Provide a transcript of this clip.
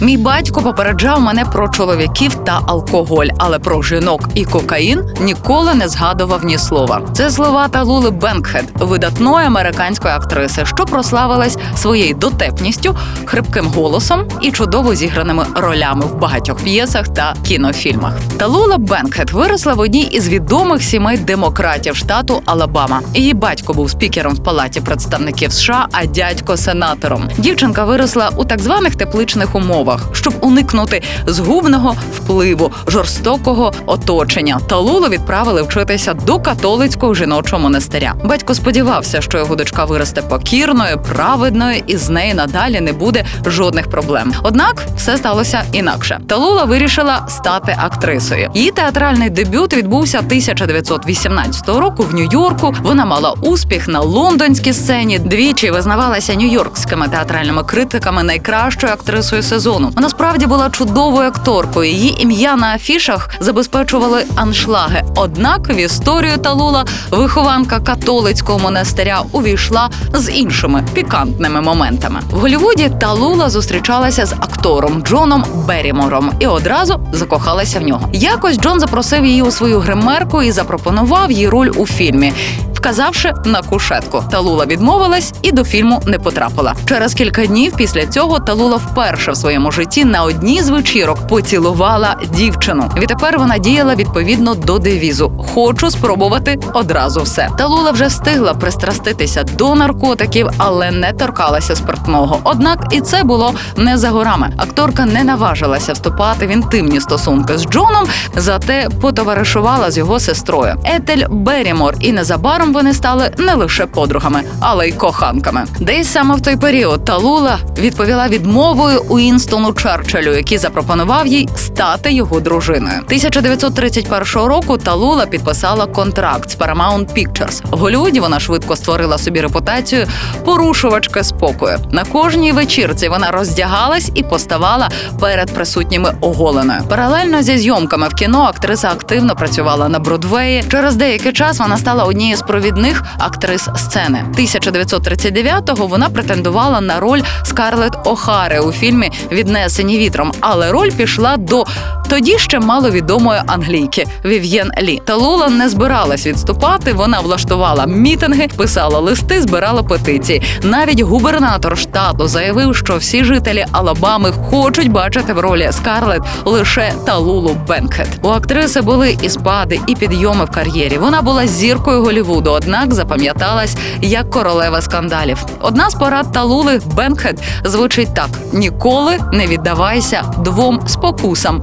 Мій батько попереджав мене про чоловіків та алкоголь, але про жінок і кокаїн ніколи не згадував ні слова. Це слова Талули Бенкхед, видатної американської актриси, що прославилась своєю дотепністю, хрипким голосом і чудово зіграними ролями в багатьох п'єсах та кінофільмах. Талула Бенкхед виросла в одній із відомих сімей демократів штату Алабама. Її батько був спікером в палаті представників США, а дядько сенатором. Дівчинка виросла у так званих тепличних умовах, щоб уникнути згубного впливу жорстокого оточення. Талулу відправили вчитися до католицького жіночого монастиря. Батько сподівався, що його дочка виросте покірною, праведною, і з неї надалі не буде жодних проблем. Однак все сталося інакше. Талула вирішила стати актрисою. Її театральний дебют відбувся 1918 року в Нью-Йорку. Вона мала успіх на лондонській сцені. Двічі визнавалася нью-йоркськими театральними критиками найкращою актрисою сезону. Вона справді була чудовою акторкою. Її ім'я на афішах забезпечували аншлаги. Однак в історію Талула вихованка католицького монастиря увійшла з іншими пікантними моментами. В Голлівуді Талула зустрічалася з актором Джоном Берімором і одразу закохалася в нього. Якось Джон запросив її у свою гримерку і запропонував їй роль у фільмі. Вказавши на кушетку, Талула відмовилась і до фільму не потрапила. Через кілька днів після цього Талула вперше в своєму житті на одній з вечірок поцілувала дівчину. Відтепер вона діяла відповідно до девізу: хочу спробувати одразу все. Талула вже встигла пристраститися до наркотиків, але не торкалася спиртного. Однак і це було не за горами. Акторка не наважилася вступати в інтимні стосунки з Джоном, зате потоваришувала з його сестрою Етель Берімор, і незабаром вони стали не лише подругами, але й коханками. Десь саме в той період Талула відповіла відмовою Уінстону Черчиллю, який запропонував їй стати його дружиною. 1931 року Талула підписала контракт з Paramount Pictures. В Голлівуді вона швидко створила собі репутацію порушувачки спокою. На кожній вечірці вона роздягалась і поставала перед присутніми оголеною. Паралельно зі зйомками в кіно актриса активно працювала на Бродвеї. Через деякий час вона стала однією з провідних актрис сцени. 1939-го вона претендувала на роль Скарлетт Охари у фільмі Віднесені вітром, але роль пішла до тоді ще маловідомої англійки Вів'єн Лі. Талула не збиралась відступати. Вона влаштувала мітинги, писала листи, збирала петиції. Навіть губернатор штату заявив, що всі жителі Алабами хочуть бачити в ролі Скарлетт лише Талулу Бенкет. У актриси були і спади, і підйоми в кар'єрі. Вона була зіркою Голлівуду, однак запам'яталась як королева скандалів. Одна з порад Талули Бенкет звучить так: ніколи не віддавайся двом спокусам